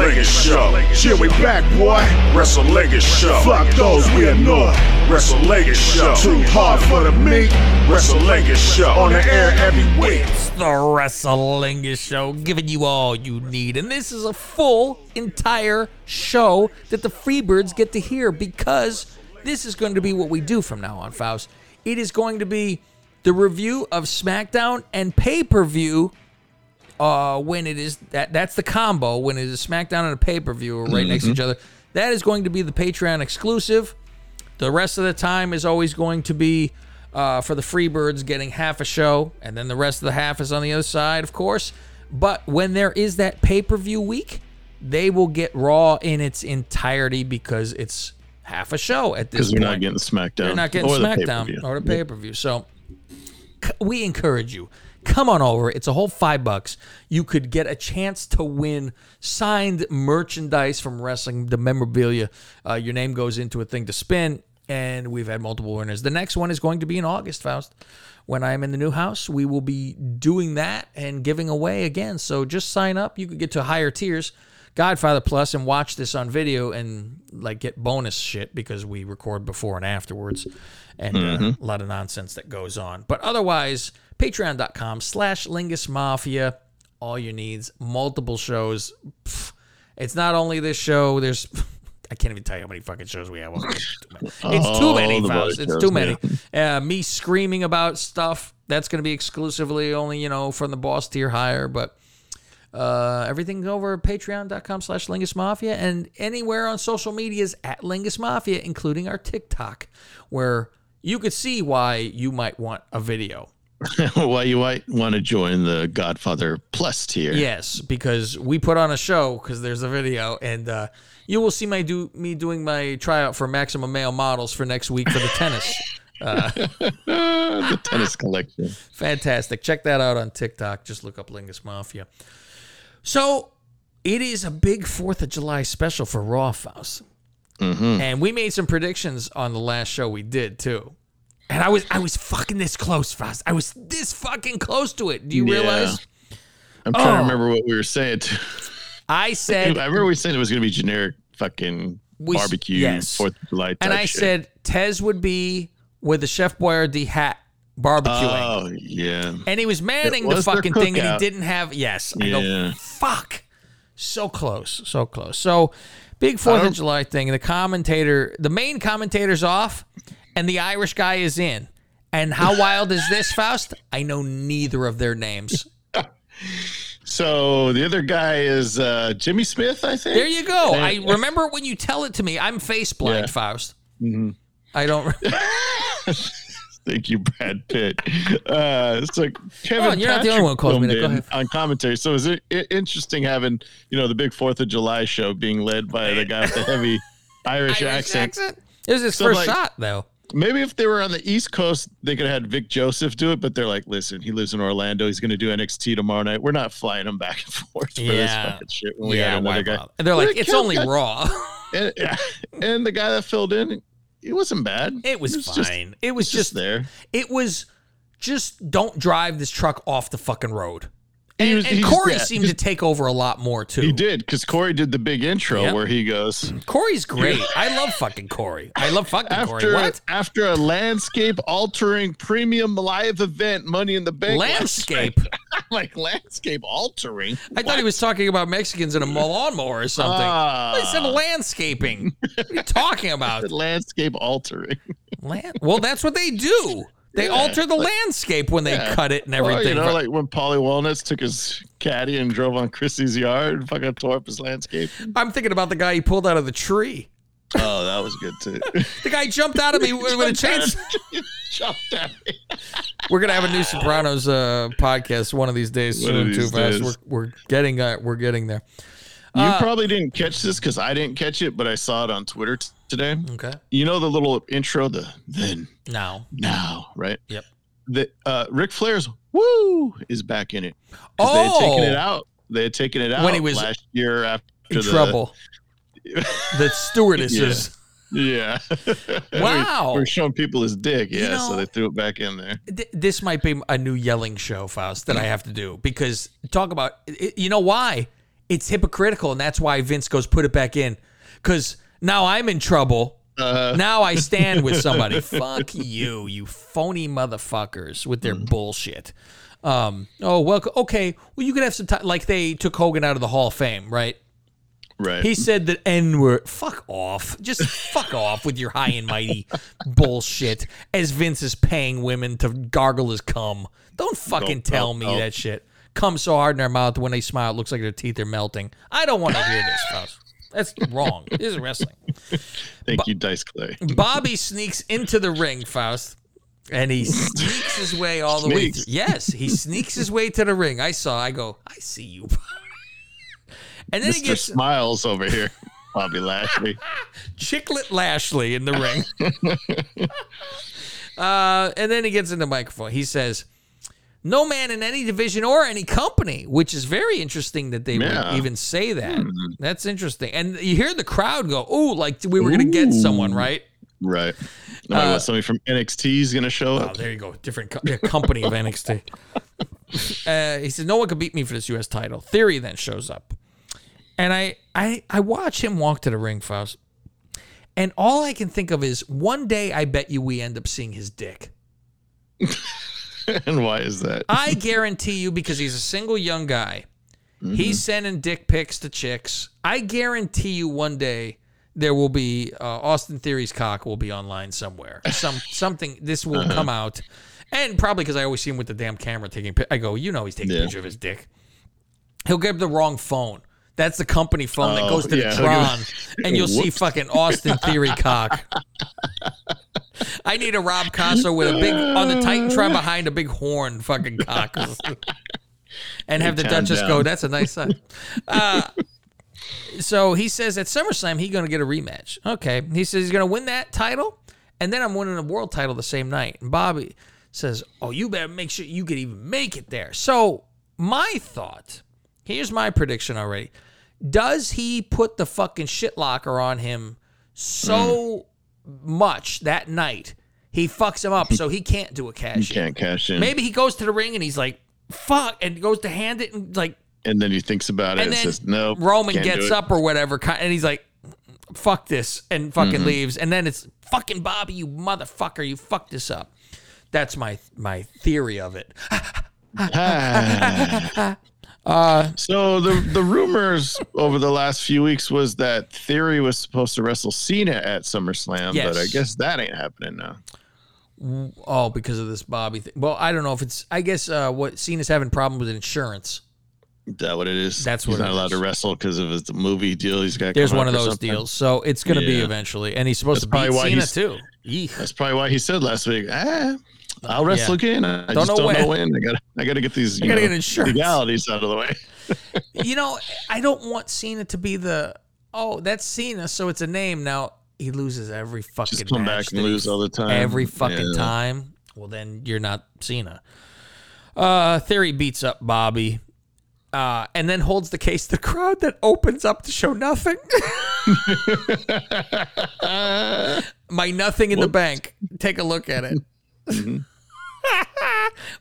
Wrestling Show. Shit, we back, boy. Wrestling Show. Fuck those, we annoy. Wrestling Show. Too hard for the meat. Wrestling Show. On the air every week. It's the Wrestling Show, giving you all you need. And this is a full, entire show that the Freebirds get to hear because this is going to be what we do from now on, Faust. It is going to be the review of SmackDown and pay per view. Uh, when it is that that's the combo when it is a SmackDown and a pay per view right next to each other. That is going to be the Patreon exclusive. The rest of the time is always going to be uh, for the Freebirds getting half a show, and then the rest of the half is on the other side, of course. But when there is that pay per view week, they will get Raw in its entirety because it's half a show at this Because we're not getting the SmackDown. They're not getting or the SmackDown pay-per-view. or the pay per view. So we encourage you. Come on over. It's a whole five bucks. You could get a chance to win signed merchandise from wrestling, the memorabilia. Uh, your name goes into a thing to spin, and we've had multiple winners. The next one is going to be in August, Faust. When I'm in the new house, we will be doing that and giving away again. So just sign up. You could get to higher tiers. Godfather Plus and watch this on video and like get bonus shit because we record before and afterwards and uh, a lot of nonsense that goes on. But otherwise, patreon.com slash Lingus Mafia, all your needs, multiple shows. It's not only this show, there's I can't even tell you how many fucking shows we have. It's too many, it's too many Faust. It's too many. Uh, me screaming about stuff, that's going to be exclusively only, you know, from the boss tier higher, but uh, everything's over patreon.com slash Lingus Mafia and anywhere on social medias at Lingus Mafia, including our TikTok, where you could see why you might want a video. Why you might want to join the Godfather Plus tier. Yes, because we put on a show because there's a video, and uh, you will see my do me doing my tryout for Maximum Male Models for next week for the tennis. Ah, the tennis collection. Fantastic. Check that out on TikTok. Just look up Lingus Mafia. So it is a big Fourth of July special for Raw Faust. And we made some predictions on the last show we did too. And I was I was fucking this close, Faust. I was this fucking close to it. Do you Yeah. realize? I'm trying Oh. to remember what we were saying. I said I remember we said it was going to be generic fucking We barbecue yes. Fourth of July and I shit. said Tez would be with the Chef Boyardee hat barbecuing. oh yeah, and he was manning It the fucking thing and he didn't have yes. I go, Yeah. fuck. So close. So close. So big Fourth of July thing. The commentator the main commentator's off and the Irish guy is in. And how wild is this, Faust? I know neither of their names. So the other guy is uh, Jimmy Smith, I think. There you go. I remember when you tell it to me. I'm face blind, Yeah. Faust. I don't. Thank you, Brad Pitt. Uh, it's like Kevin. Oh, you're not the only one calls me that. Go ahead. On commentary, so is it interesting having you know the big Fourth of July show being led by the guy with the heavy Irish, Irish accent? accent. It was his So, first like- shot, though. Maybe if they were on the East Coast, they could have had Vic Joseph do it, but they're like, listen, he lives in Orlando. He's going to do NXT tomorrow night. We're not flying him back and forth for this fucking shit. When we yeah, had another guy. bother? And they're like, it's only got- raw. And, yeah. and the guy that filled in, it wasn't bad. It was, just- fine. it was just just there. It was just don't drive this truck off the fucking road. He And, was- and he just- Corey seemed to take over a lot more too. He did because Corey did the big intro Yeah. where he goes Corey's great. I love fucking Corey. I love fucking Corey. after What? after a landscape altering premium live event, Money in the Bank. Landscape. like landscape altering. I thought he was talking about Mexicans in a lawnmower or something. Ah. I said landscaping. What are you talking about? landscape altering. Land? Well, that's what they do. They Yeah, alter the landscape when they yeah. cut it and Well, everything. you know, like when Paulie Walnuts took his caddy and drove on Chrissy's yard and fucking tore up his landscape. I'm thinking about the guy he pulled out of the tree. Oh, that was good too. The guy jumped out of me with a chainsaw. Jumped at me. We're gonna have a new Sopranos uh, podcast one of these days soon too. these Fast. We're, we're getting uh, we're getting there. You Uh, probably didn't catch this because I didn't catch it, but I saw it on Twitter today. Okay. You know the little intro, the then Now. now, right? Yep. The uh Ric Flair's woo is back in it. 'Cause they had taken it out. They had taken it out Oh! When he was last year after In the trouble. the stewardesses. Yeah. Wow. We're showing people his dick. Yeah. You so they threw it back in there. Th- This might be a new yelling show, Faust, that I have to do because talk about. it- You know why? it's hypocritical, and that's why Vince goes put it back in because now I'm in trouble. Uh, Now I stand with somebody. Fuck you, you phony motherfuckers with their bullshit. Um, oh well, okay. Well, you could have some time. Like they took Hogan out of the Hall of Fame, right? right. He said that N word. Fuck off. Just fuck off with your high and mighty bullshit. As Vince is paying women to gargle his cum. Don't fucking Nope, tell nope, me nope. that shit. Come so hard in their mouth when they smile, it looks like their teeth are melting. I don't want to hear this, Faust. That's wrong. This is wrestling. Thank you, Dice Clay. Bobby sneaks into the ring, Faust, and he sneaks his way all the way through. Yes, he sneaks his way to the ring. I saw. I go. I see you. and then he Mr. gets Smiles over here, Bobby Lashley. Chicklet Lashley in the ring. uh, and then he gets in the microphone. He says, "No man in any division or any company," which is very interesting that they Yeah. would even say that. That's interesting. And you hear the crowd go, "Ooh, like we were gonna get someone, right?" Right. No, Uh, somebody from NXT is going to show Oh, up. there you go. Different co- company of NXT. Uh, he says, "No one could beat me for this U.S. title." Theory then shows up, and I, I, I watch him walk to the ring, Faust, and all I can think of is one day I bet you we end up seeing his dick. and why is that? I guarantee you, because he's a single young guy, he's sending dick pics to chicks. I guarantee you, one day there will be uh, Austin Theory's cock will be online somewhere. Some something. This will come out, and probably because I always see him with the damn camera taking. I go, you know, he's taking a picture of his dick. He'll get the wrong phone. That's the company phone that Oh, goes to yeah, the Tron, and you'll see fucking Austin Theory cock. I need a Rob Casso with a big on the Titantron behind a big horn fucking cock. and have the Duchess down. go, that's a nice sight. Uh, so he says at SummerSlam he's going to get a rematch. Okay. He says he's going to win that title, and then I'm winning a world title the same night. And Bobby says, oh, you better make sure you can even make it there. So my thought, here's my prediction already. Does he put the fucking shit locker on him so much that night he fucks him up so he can't do a cash in? can't cash in. Maybe he goes to the ring and he's like, fuck, and goes to hand it and like, And then he thinks about it and then says, no. Roman gets it." up or whatever, and he's like, fuck this, and fucking Mm-hmm. leaves. And then it's fucking Bobby, you motherfucker, you fucked this up. That's my my theory of it. Ah. so the the rumors over the last few weeks was that Theory was supposed to wrestle Cena at SummerSlam, Yes. but I guess that ain't happening now. Oh, because of this Bobby thing. Well, I don't know if it's. I guess uh, what Cena's having problem with insurance. Is that what it is? That's what he's not allowed is. to wrestle because of his movie deal he's got. There's one of those something. deals, so it's going to be eventually, and he's supposed That's to probably beat why Cena too. Eek. That's probably why he said last week, ah, I'll wrestle Yeah. again. I Don't just know don't when." know when. I got to I got to get these I you gotta know, get insurance. legalities out of the way. You know, I don't want Cena to be the. Oh, that's Cena, so it's a name now. He loses every fucking. Just come back and lose all the time. every fucking Yeah. time. Well, then you're not Cena. Uh, Theory beats up Bobby, uh, and then holds the case to the crowd that opens up to show nothing. My nothing in the bank. Take a look at it. Mm-hmm.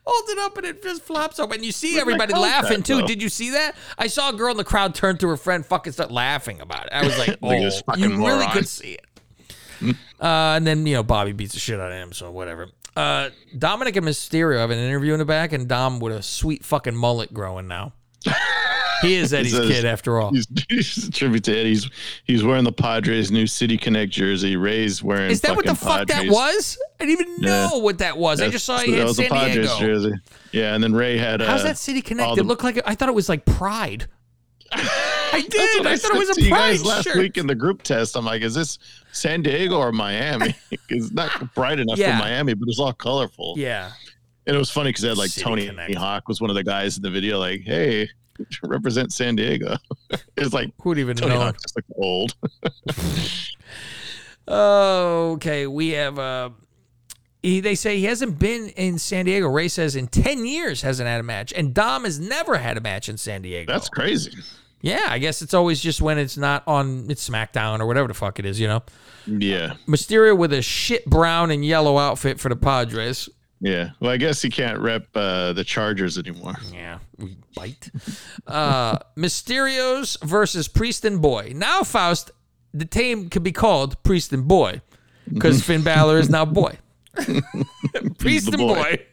Holds it up and it just flops open. And you see everybody laughing too. though? Did you see that? I saw a girl in the crowd turn to her friend, fucking start laughing about it. I was like, oh, Look at this you really moron. could see it. Uh, and then you know Bobby beats the shit out of him, so whatever. Uh, Dominic and Mysterio have an interview in the back, and Dom with a sweet fucking mullet growing now. He is Eddie's says- kid after all. He's, he's a tribute to Ed. He's he's wearing the Padres new City Connect jersey. Ray's wearing. Is that what the fuck that was? I didn't even know what that was. I just saw he that had was the San Padres Diego. jersey. Yeah, and then Ray had. How's uh, that City Connect? the- It looked like I thought it was like Pride. I did. what I, thought it was a you Pride guys last shirt. week in the group test. I'm like, is this San Diego or Miami? it's not bright enough Yeah. for Miami, but it's all colorful. Yeah. And it was funny because they had like City Tony Connect. Hawk was one of the guys in the video, like, hey, represent San Diego. it's like Who'd even Tony know? Hawk just like old. Okay, we have. Uh, he, they say he hasn't been in San Diego. Ray says in ten years hasn't had a match, and Dom has never had a match in San Diego. That's crazy. yeah. I guess it's always just when it's not on it's SmackDown or whatever the fuck it is, you know. Yeah. Mysterio with a shit brown and yellow outfit for the Padres. Yeah. Well, I guess he can't rep uh, the Chargers anymore. Yeah, we bite. Uh, Mysterios versus Priest and Boy. Now, Faust, the team could be called Priest and Boy because Finn Balor is now Boy. Priest and boy. Boy.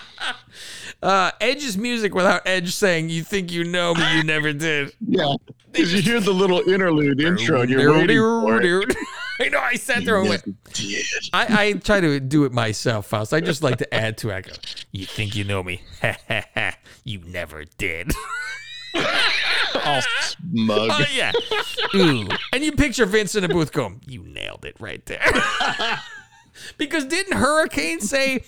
uh, Edge's music without Edge saying, "You think you know me, you never did." Yeah. Because you hear the little interlude intro and you're waiting for it. I know. I sat there and went. I, I try to do it myself, Faust. I just like to add to it. I go, You think you know me? you never did. All smug. Oh, yeah. Ooh. And you picture Vince in the booth going, You nailed it right there. because didn't Hurricane say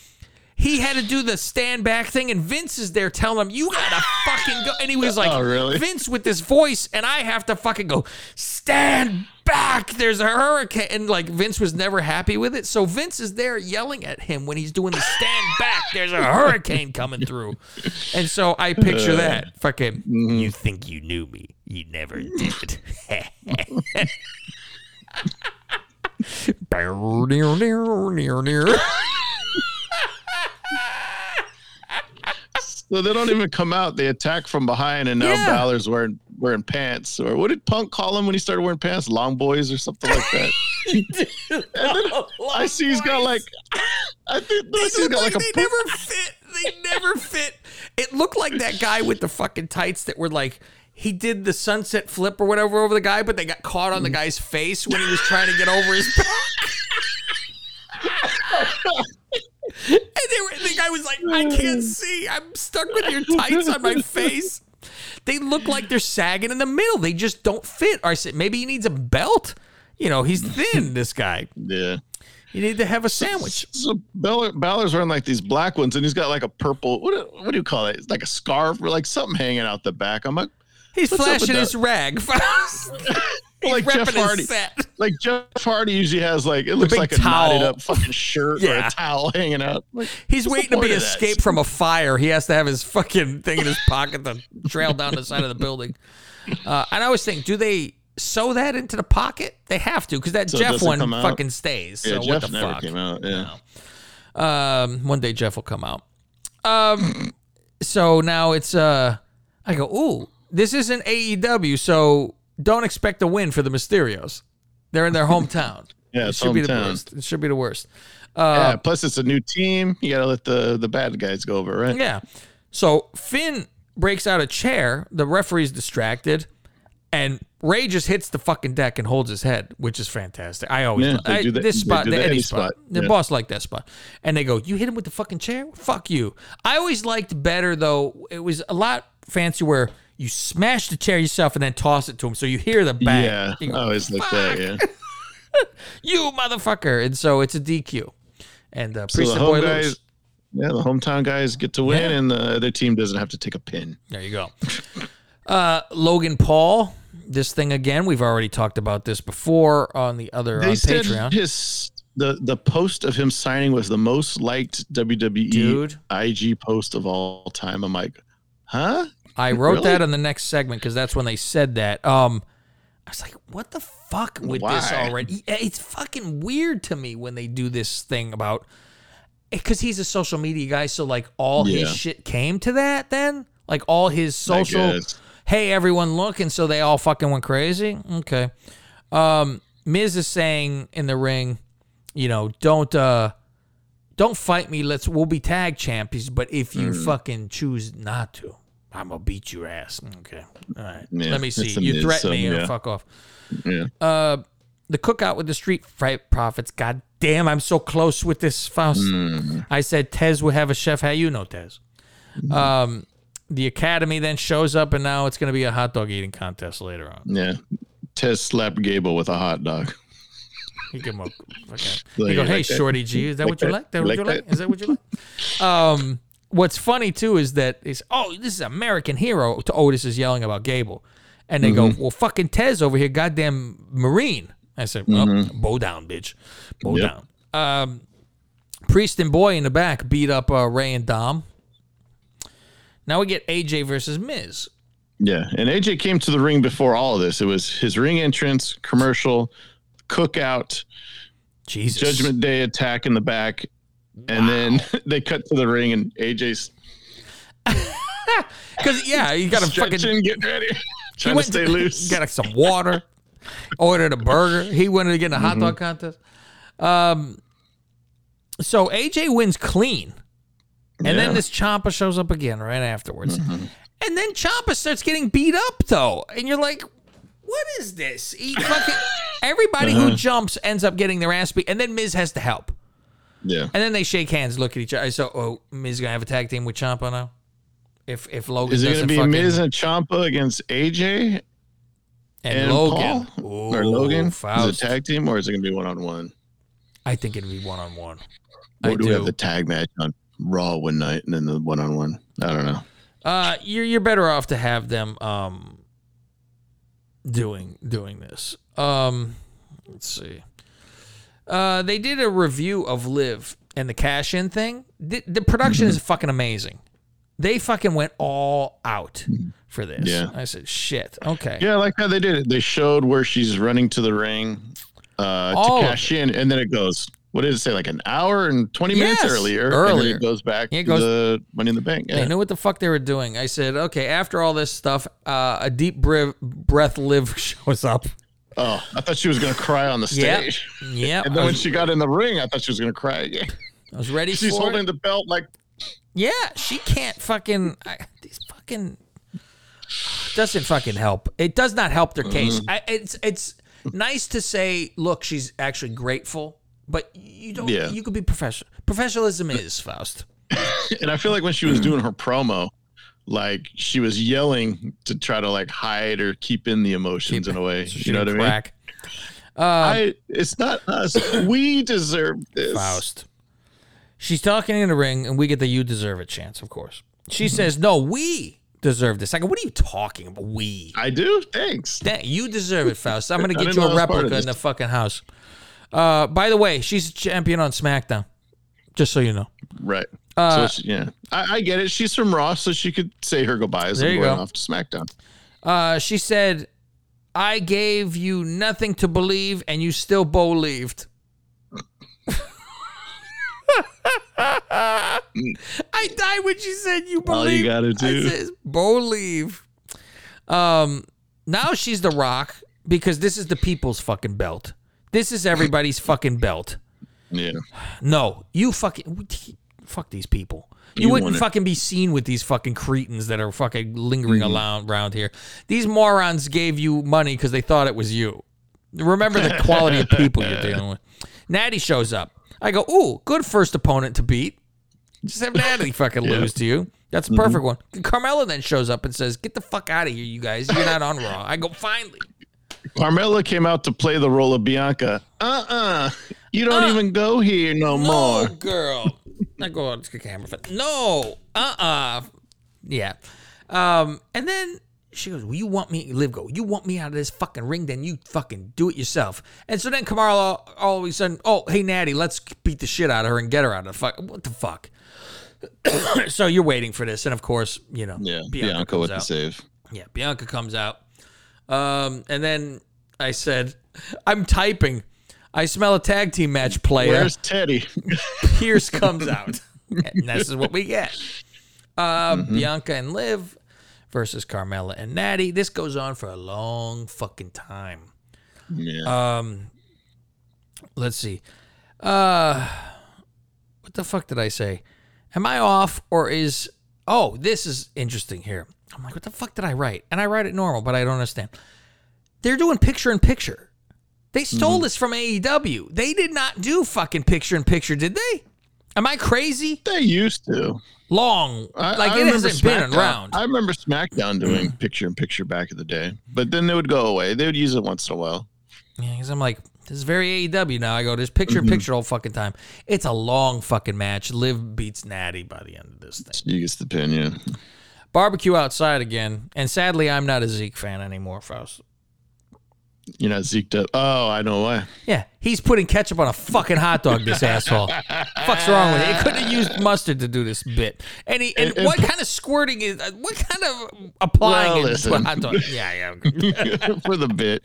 he had to do the stand back thing and Vince is there telling him, You gotta fucking go. And he was oh, like, Oh, really? Vince with this voice, and I have to fucking go, Stand back. There's a hurricane. And like Vince was never happy with it. So Vince is there yelling at him when he's doing the stand back. There's a hurricane coming through. And so I picture that. Uh, fucking, mm-hmm. you think you knew me. You never did. So they don't even come out. They attack from behind, and now Yeah. Balor's wearing wearing pants. Or what did Punk call him when he started wearing pants? Long boys or something like that. I see he's got like, I think I see he's got like a. they never fit. They never fit. It looked like that guy with the fucking tights that were like he did the sunset flip or whatever over the guy, but they got caught on the mm. guy's face when he was trying to get over his back. and they were, the guy was like, "I can't mm. see. I'm stuck with your tights on my face." They look like they're sagging in the middle. They just don't fit. Or I said, maybe he needs a belt. You know, he's thin. This guy. yeah. You need to have a sandwich. So Balor, Balor's wearing like these black ones, and he's got like a purple. What do- what do you call it? It's like a scarf or like something hanging out the back. I'm like, He's What's up with flashing that? his rag. He's like Jeff Hardy. set. Like Jeff Hardy usually has like it looks big like a towel. knotted up fucking shirt or Yeah. a towel hanging out. Like, He's waiting to be point of that? escaped from a fire. He has to have his fucking thing in his pocket to trail down the side of the building. Uh, and I always think, do they sew that into the pocket? They have to, because that So Jeff one fucking stays. Yeah, so Jeff what the never fuck? came out. Yeah. Um, one day Jeff will come out. Um, so now it's uh, I go, ooh, this isn't AEW, so don't expect a win for the Mysterios. They're in their hometown. Yeah, it should be the hometown. worst. It should be the worst. yeah. Uh, Plus, it's a new team. You gotta let the the bad guys go over, right? Yeah. So Finn breaks out a chair. The referee's distracted, and Ray just hits the fucking deck and holds his head, which is fantastic. I always Yeah, I, do that- this spot, do the Eddie spot. spot. The Yeah. boss liked that spot, and they go, "You hit him with the fucking chair? Fuck you." I always liked better though. It was a lot fancy where you smash the chair yourself and then toss it to him, so you hear the bang. Yeah, You go, always like that. Yeah. you motherfucker, and so it's a DQ. And uh, So the Boy home guys, lose. yeah, the hometown guys get to win, Yeah. and the other team doesn't have to take a pin. There you go. Uh, Logan Paul, this thing again. We've already talked about this before on the other They on Patreon. his the the post of him signing was the most liked WWE Dude. IG post of all time. I'm like, huh? I wrote Really? that on the next segment because that's when they said that. Um, I was like, what the fuck with this Why? already? It's fucking weird to me when they do this thing about because he's a social media guy. So like all Yeah. his shit came to that. Then like all his social. Hey, everyone, look, and so they all fucking went crazy. Okay. Um, Miz is saying in the ring, you know, don't uh don't fight me. Let's we'll be tag champions, but if you Mm. fucking choose not to, I'm gonna beat your ass. Okay. All right. Yeah, Let me see. You threaten so, me and yeah. fuck off. Yeah. Uh the cookout with the street fight profits. God damn, I'm so close with this Faust. Mm. I said Tez would have a chef. How you know Tez? Um, the academy then shows up, and now it's going to be a hot dog eating contest later on. Yeah. Tez slapped Gable with a hot dog. You give him a fucking. Like, You go, like hey, that? Shorty G, is that Like what you that? like? That what like you like? that? Is that what you like? Um, what's funny too is that is oh, this is American hero. To Otis is yelling about Gable, and they Mm-hmm. go, well, fucking Tez over here, goddamn Marine. I said, well, bow down, bitch, bow Mm-hmm. Yep. down. Um, Priest and Boy in the back beat up uh, Ray and Dom. Now we get AJ versus Miz. Yeah. And AJ came to the ring before all of this. It was his ring entrance, commercial, cookout, Jesus, Judgment Day attack in the back. And then they cut to the ring, and AJ's Because yeah, you got to fucking getting ready, trying to went stay loose. Got some water. ordered a burger. He wanted to get in a hot mm-hmm. dog contest. Um, so AJ wins clean, and Yeah. then this Ciampa shows up again right afterwards, mm-hmm. and then Ciampa starts getting beat up though, and you're like, "What is this?" He fucking everybody who uh-huh. jumps ends up getting their ass beat, and then Miz has to help, yeah. and then they shake hands, look at each other. So, oh, Miz gonna have a tag team with Ciampa now. If if Logan Is it gonna be fucking, Miz and Ciampa against AJ and, and Logan Paul or Ooh, Logan? Is it tag team or is it going to be one on one? I think it'd be one on one. Or do, we have the tag match on Raw one night and then the one on one? I don't know. Uh, you're you're better off to have them um doing doing this. Um, let's see. Uh, they did a review of Liv and the cash in thing. The, the production is fucking amazing. They fucking went all out for this. Yeah. I said, shit. Okay. Yeah, I like how they did it. They showed where she's running to the ring uh, All to cash in, and then it goes. What did it say? Like an hour and twenty minutes Yes, earlier. and then earlier. it goes back it to goes- the Money in the Bank. They Yeah. knew what the fuck they were doing. I said, okay, after all this stuff, uh, a deep breath, breath Liv shows up. Oh, I thought she was gonna cry on the stage. Yep. And then when she got in the ring, I thought she was gonna cry again. I was ready She's holding it. the belt like Yeah, she can't fucking. I, these fucking doesn't fucking help. It does not help their case. Mm-hmm. I, it's it's nice to say, look, she's actually grateful, but you don't. Yeah. You could be professional. Professionalism is Faust. and I feel like when she was doing her promo, like she was yelling to try to like hide or keep in the emotions in a way. So you know what I mean? crack. I it's not us. we deserve this. Faust. She's talking in the ring, and we get the "you deserve it" chance, of course. She says, "No, we deserve this." I go, "What are you talking about? We? I do. Thanks. You deserve it, Faust. I'm gonna get you a I was part of replica in the fucking house." Uh, by the way, she's a champion on SmackDown. Just so you know. Right. Uh, so yeah, I, I get it. She's from Raw, so she could say her goodbyes and going go. off to SmackDown. Uh, she said, "I gave you nothing to believe, and you still believed." I died when she said you All you believe. gotta do. says believe. Um, now she's the Rock because this is the people's fucking belt. This is everybody's fucking belt. Yeah. No, you fucking fuck these people. You, You wouldn't want it. fucking be seen with these fucking cretins that are fucking lingering Mm-hmm. around, around here. These morons gave you money because they thought it was you. Remember the quality of people you're dealing with. Natty shows up. I go, ooh, good first opponent to beat. Just have Natty fucking lose to you. That's Mm-hmm. perfect one. Carmella then shows up and says, "Get the fuck out of here, you guys. You're not on Raw." I go, "Finally." Carmella came out to play the role of Bianca. Uh uh You don't Uh, even go here no, more. Girl. Not go on the camera. For, no. Uh uh Yeah. Um, and then she goes, Well, you want me, Liv go, you want me out of this fucking ring, then you fucking do it yourself. And so then Carmella all of a sudden, oh, hey, Natty, let's beat the shit out of her and get her out of the fuck. What the fuck? so you're waiting for this. And of course, you know, Yeah, Bianca, Bianca, with out. the save. Yeah, Bianca comes out. Um, and then I said, I'm typing. I smell a tag team match player. Where's Teddy? Pearce comes out. and this is what we get. Uh, Bianca and Liv versus Carmella and Natty. This goes on for a long fucking time. yeah. Um, let's see. Uh, what the fuck did I say? Am I off or is? Oh, this is interesting here. I'm like, what the fuck did I write? And I write it normal, but I don't understand. They're doing picture in picture. They stole mm-hmm. this from AEW. They did not do fucking picture in picture, did they? Am I crazy? they used to. Long, I, like I it hasn't been SmackDown- around. I remember SmackDown doing picture in picture back in the day, but then they would go away. They would use it once in a while. Yeah, because I'm like, this is very AEW now. I go, there's picture in mm-hmm. picture all fucking time. It's a long fucking match. Liv beats Natty by the end of this thing. You gets the pin, yeah. Barbecue outside again. And sadly, I'm not a Zeke fan anymore, Faust. You're not zeked up. Oh, I know why. Yeah, he's putting ketchup on a fucking hot dog, this asshole. Fuck's wrong with it? He could have used mustard to do this bit. And, he, and, And- what kind of squirting is, uh, what kind of applying Well, it to a listen. hot dog? Yeah, yeah. for the bit.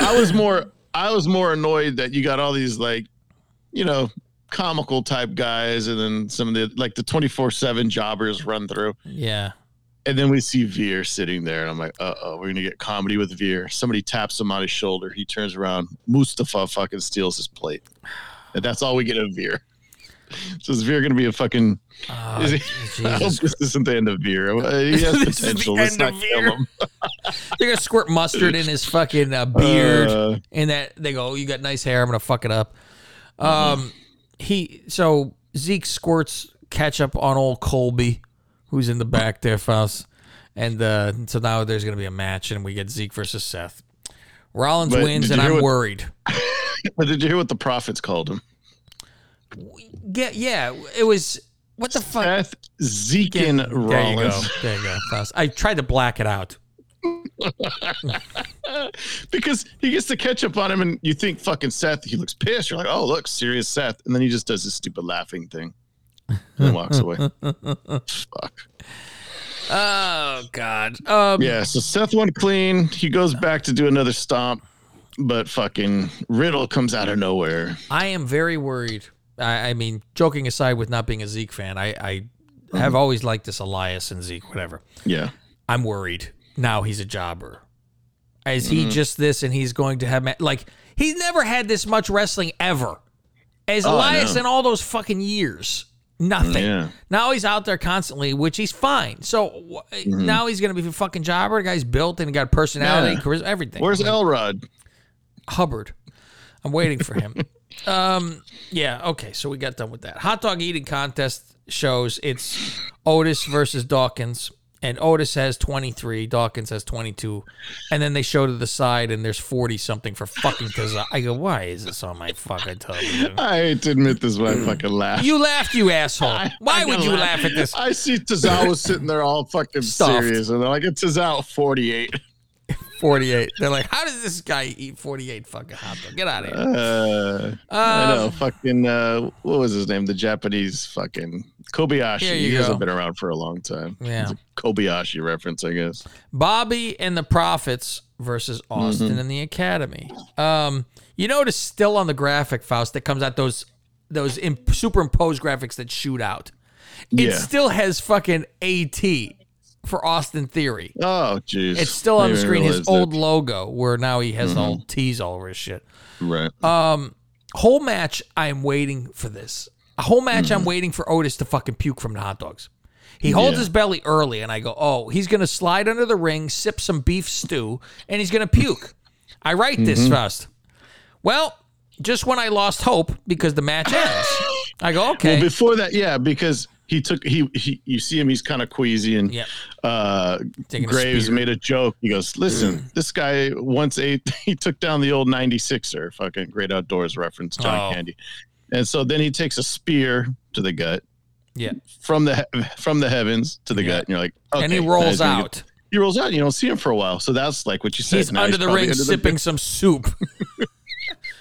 I was more I was more annoyed that you got all these like, you know, comical type guys, and then some of the like the twenty four seven jobbers run through, Yeah. And then we see Veer sitting there, and I'm like, uh oh, we're gonna get comedy with Veer. Somebody taps him on his shoulder. He turns around. Mustafa fucking steals his plate, and that's all we get of Veer. So is Veer gonna be a fucking? Oh, is he, I hope Jesus. this isn't the end of Veer. He has This is the potential. Let's end of not kill him. They're gonna squirt mustard in his fucking uh, beard, Uh, and that they go, "Oh, "You got nice hair. I'm gonna fuck it up." Mm-hmm. Um, he so Zeke squirts ketchup on old Colby, who's in the back there, Faust, and uh, so now there's gonna be a match, and we get Zeke versus Seth. Rollins But wins, and I'm what- worried. did you hear what the prophets called him? Yeah, yeah, it was what the fuck. Seth Zekin There you go. Rollins. There you go, Faust. I tried to black it out. because he gets to catch up on him, and you think fucking Seth. He looks pissed. You're like, oh look, serious Seth, and then he just does this stupid laughing thing, and then walks away. Fuck. Oh God. Um, Yeah. So Seth went clean. He goes back to do another stomp, but fucking Riddle comes out of nowhere. I am very worried. I, I mean, joking aside with not being a Zeke fan, I, I have Mm-hmm. always liked this Elias and Zeke, whatever. Yeah. I'm worried. Now he's a jobber. Is he Mm-hmm. just this and he's going to have, ma- like, he's never had this much wrestling ever. As Oh, Elias in all those fucking years. Nothing. Yeah. Now he's out there constantly, which he's fine. So wh- now he's going to be a fucking jobber. The guy's built and he got personality, Mm-hmm. Yeah. charisma, everything. Where's Like, Elrod? Hubbard. I'm waiting for him. um, yeah, okay, so we got done with that. Hot dog eating contest shows it's Otis versus Dawkins, and Otis has 23, Dawkins has 22, and then they show to the side and there's 40 something for fucking Taza. I go, why is this on my fucking television? I hate to admit this, but I fucking laugh. You laughed, you asshole. I- Why I would you laugh at this? I see Tozawa sitting there all fucking Stuffed. serious, and they're like, "It's Tozawa 48." 48. They're like, how does this guy eat 48 fucking hot dog? Get out of here. Uh, I Um, know, fucking. Uh, what was his name? The Japanese fucking Kobayashi. He go. hasn't been around for a long time. Yeah. Kobayashi reference, I guess. Bobby and the Prophets versus Austin Mm-hmm. and the Academy. Um, you notice still on the graphic, Faust, that comes out those those imp- superimposed graphics that shoot out. It Yeah. still has fucking AT for Austin Theory. Oh, jeez. It's still on the screen, his old logo, where now he has Mm-hmm. old T's all over his shit. Right. Whole match, I'm waiting for this. A whole match, Mm-hmm. I'm waiting for Otis to fucking puke from the hot dogs. He holds Yeah. his belly early, and I go, oh, he's going to slide under the ring, sip some beef stew, and he's going to puke. I write Mm-hmm. this first. Well, just when I lost hope because the match ends, I go, okay. Well, before that, yeah, because he took he he. You see him; he's kind of queasy, and Yep. uh, Taking Graves made a joke. He goes, "Listen, this guy once ate. He took down the old '96er, fucking Great Outdoors reference, John Oh. Candy." And so then he takes a spear to the gut yeah. from the from the heavens to the Yeah. gut, and you're like, okay, and he rolls out. get- he rolls out. And you don't see him for a while, so that's like what you said. He's under the ring under sipping bed. some soup.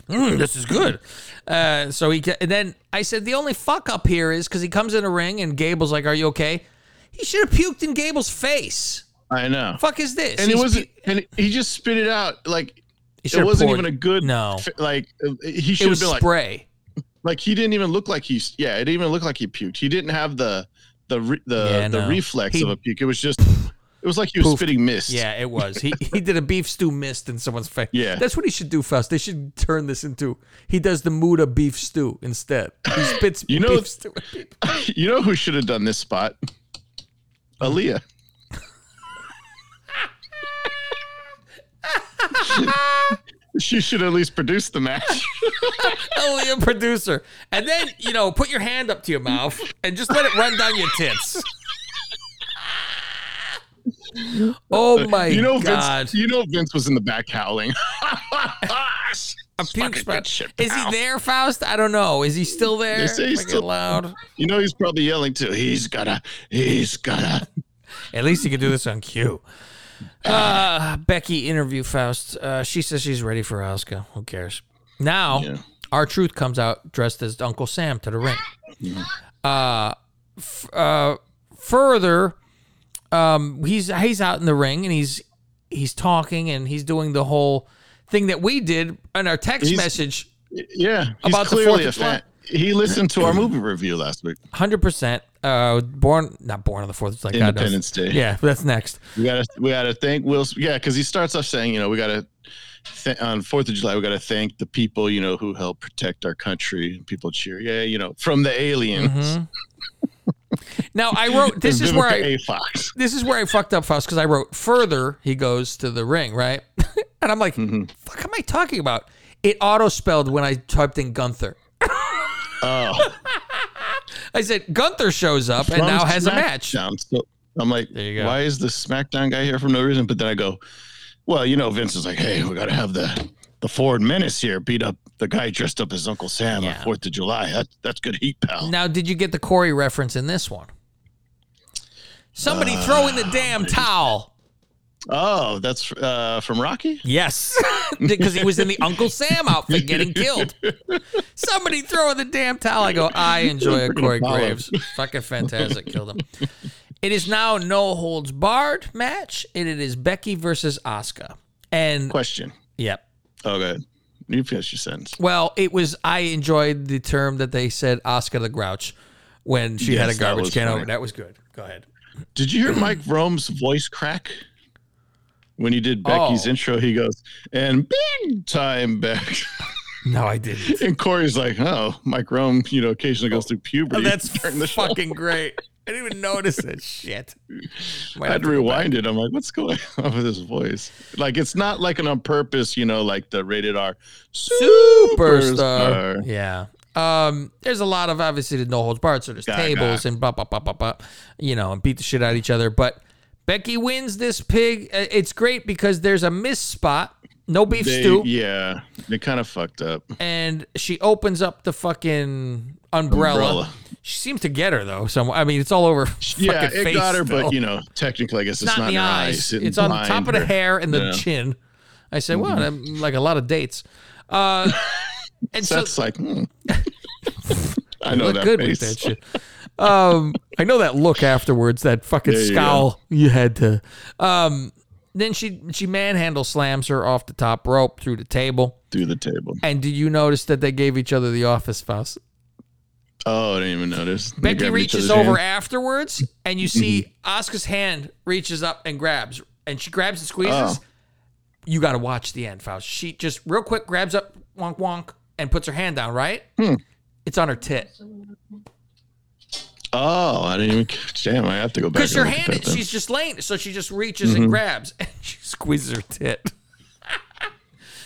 Mm, this is good. Uh, so he and then I said the only fuck up here is because he comes in a ring and Gable's like, "Are you okay?" He should have puked in Gable's face. I know. Fuck is this? And it wasn't. pu- And he just spit it out like he it wasn't even a good. No. Like uh, he should have been like spray. like he didn't even look like he's yeah it didn't even look like he puked he didn't have the the the, Yeah, the no. reflex He- of a puke it was just it was like he was Poofed. spitting mist yeah, it was. He he did a beef stew mist in someone's face. Yeah. that's what he should do first. They should turn this into. He does the Muta beef stew instead. He spits You know- beef stew. you know who should have done this spot Aliyah she should at least produce the match Only a producer. And then, you know, put your hand up to your mouth and just let it run down your tits. Oh my you know god. Vince you know Vince was in the back howling a puke spot. Is he there, Faust? I don't know. Is he still there? They say he's still- loud. you know he's probably yelling too he's gotta he's gotta At least he can do this on cue. Uh, Becky interview Faust. Uh, she says she's ready for Asuka. Who cares? Now, Yeah. R-Truth comes out dressed as Uncle Sam to the ring. Uh, f- uh, further, um, he's he's out in the ring and he's he's talking and he's doing the whole thing that we did in our text He's- message. yeah he's About the clearly Fourth a of July. he listened to our movie review last week. Hundred percent. Uh, born not born on the fourth. Like. Independence Day. Yeah, that's next. We gotta we gotta thank Will. Yeah, because he starts off saying, you know, we gotta th- on Fourth of July, we gotta thank the people, you know, who help protect our country. People cheer, yeah, you know, from the aliens. Mm-hmm. Now I wrote. This is where I. This is where I fucked up, Faust, because I wrote further. He goes to the ring, right? and I'm like, Mm-hmm. fuck, am I talking about? It auto spelled when I typed in Gunther. Oh, I said Gunther shows up and now has a match. So I'm like, There you go. why is the SmackDown guy here for no reason? But then I go, well, you know, Vince is like, hey, we gotta have the the Ford Menace here beat up the guy dressed up as Uncle Sam Yeah. on Fourth of July. That, that's good heat, pal. Now, did you get the Corey reference in this one? Somebody throw in the damn towel. Oh, that's uh, from Rocky. Yes, because he was in the Uncle Sam outfit getting killed. Somebody throw in the damn towel. I go, I enjoy a Corey. Graves. Fucking fantastic. Killed him. It is now no holds barred match. And it is Becky versus Asuka. And Question. yep. Oh, good. You finish your sentence. Well, it was. I enjoyed the term that they said Oscar the Grouch when she had a garbage can funny. over. That was good. Go ahead. Did you hear Mike Rome's voice crack when he did Becky's Oh. intro? He goes, "And big time back," No, I didn't. and Corey's like, "Oh, Mike Rome, you know, occasionally goes oh, through puberty." Oh, that's the show." fucking great. I didn't even notice it. Shit. Might I have had to rewind it. I'm like, what's going on with his voice? Like, it's not like an on purpose, you know, like the rated R Superstar. Yeah. Um, there's a lot of obviously the no holds barred, so there's Gaga. tables and blah blah blah blah blah, you know, and beat the shit out of each other. But Becky wins this pig. Uh, It's great because there's a miss spot, no beef They, stew, yeah, they kind of fucked up. and she opens up the fucking umbrella. Umbrella. She seems to get her though. So I mean, it's all over. Yeah, it face got her, still. but you know, technically, I guess it's, It's not in the eyes. sitting It's on the top of the hair and the Yeah. Mm-hmm. chin. I said, well, I'm like a lot of dates. Uh, and So so like, hmm. I know that good face. with that shit. Um, I know that look afterwards, that fucking There you scowl you, had to. Um, then she she manhandle slams her off the top rope through the table. Through the table. And did you notice that they gave each other the office Faust? Oh, I didn't even notice. They Becky reaches over hand. afterwards, and you see Oscar's hand reaches up and grabs, and she grabs and squeezes. Oh. You got to watch the end, Faust. She just real quick grabs up, wonk wonk, and puts her hand down. Right? Hmm. It's on her tit Oh, I didn't even. Damn, I have to go back. because her hand. She's just laying, so she just reaches Mm-hmm. and grabs, and she squeezes her tit.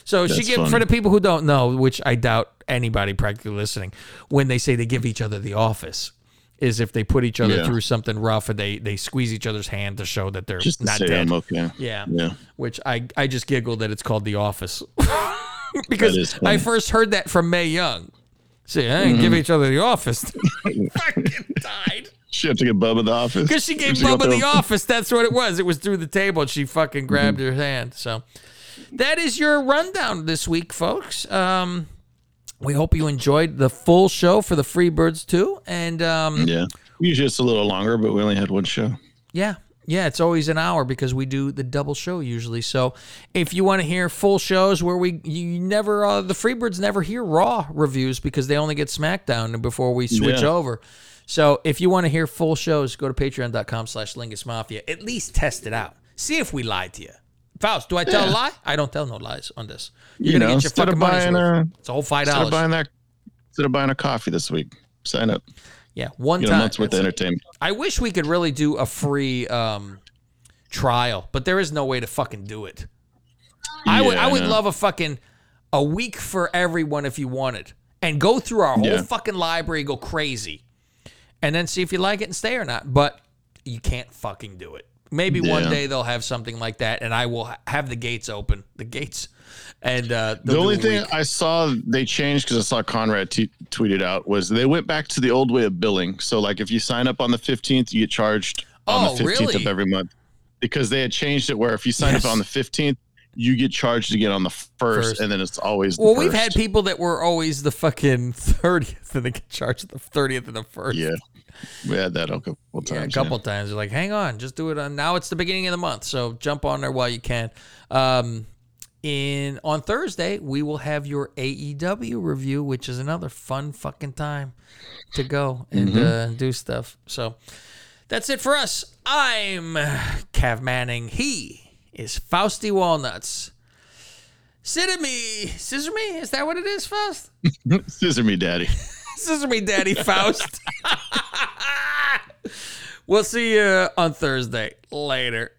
So she That's give for the people who don't know, which I doubt anybody practically listening, when they say they give each other the office. Is if they put each other Yeah. through something rough and they they squeeze each other's hand to show that they're just not dead. Okay. Yeah. Yeah. Which I I just giggled that it's called The Office. because That is funny. I first heard that from Mae Young. See, I didn't give mm-hmm. each other The Office. fucking died. She had to get Bubba the office Because she gave She Bubba The Office. That's what it was. It was through the table and she fucking grabbed mm-hmm. her hand. So that is your rundown this week, folks. Um, we hope you enjoyed the full show for the Freebirds too. And um, Yeah. Usually it's a little longer, but we only had one show. Yeah. Yeah, it's always an hour because we do the double show usually. So if you want to hear full shows where we you never uh, the Freebirds never hear Raw reviews because they only get SmackDown before we switch Yeah. over. So if you want to hear full shows, go to patreon.com slash Lingus Mafia. At least test it out. See if we lied to you. Faust, do I tell a lie? I don't tell no lies on this. You're You gonna know, get your instead fucking of buying a- It's a whole five Instead of buying that, instead of buying a coffee this week, sign up. Yeah, one Get a time. month's worth of entertainment. I wish we could really do a free um, trial, but there is no way to fucking do it. I would I I would know. love a fucking a week for everyone if you wanted, and go through our whole Yeah. fucking library, go crazy, and then see if you like it and stay or not. But you can't fucking do it. Maybe one day they'll have something like that, and I will have the gates open, the gates, and uh, The only thing week. I saw they changed because I saw Conrad t- tweeted out was they went back to the old way of billing. So like if you sign up on the 15th, you get charged on Oh, the 15th really? of every month because they had changed it where if you sign Yes. up on the 15th, you get charged again on the first, First. and then it's always the Well, we've had people that were always the fucking thirtieth, and they get charged the thirtieth and the first. Yeah, we had that a couple times. Yeah, a couple times. They're like, hang on, just do it on now. It's the beginning of the month, so jump on there while you can. Um, in on Thursday we will have your AEW review, which is another fun fucking time to go and uh, do stuff. So that's it for us. I'm Cav Manning. He is Fausty Walnuts. Sit at me, scissor me. Is that what it is, Faust? Scissor me, daddy. Scissor me, Daddy Faust. we'll see you on Thursday. Later.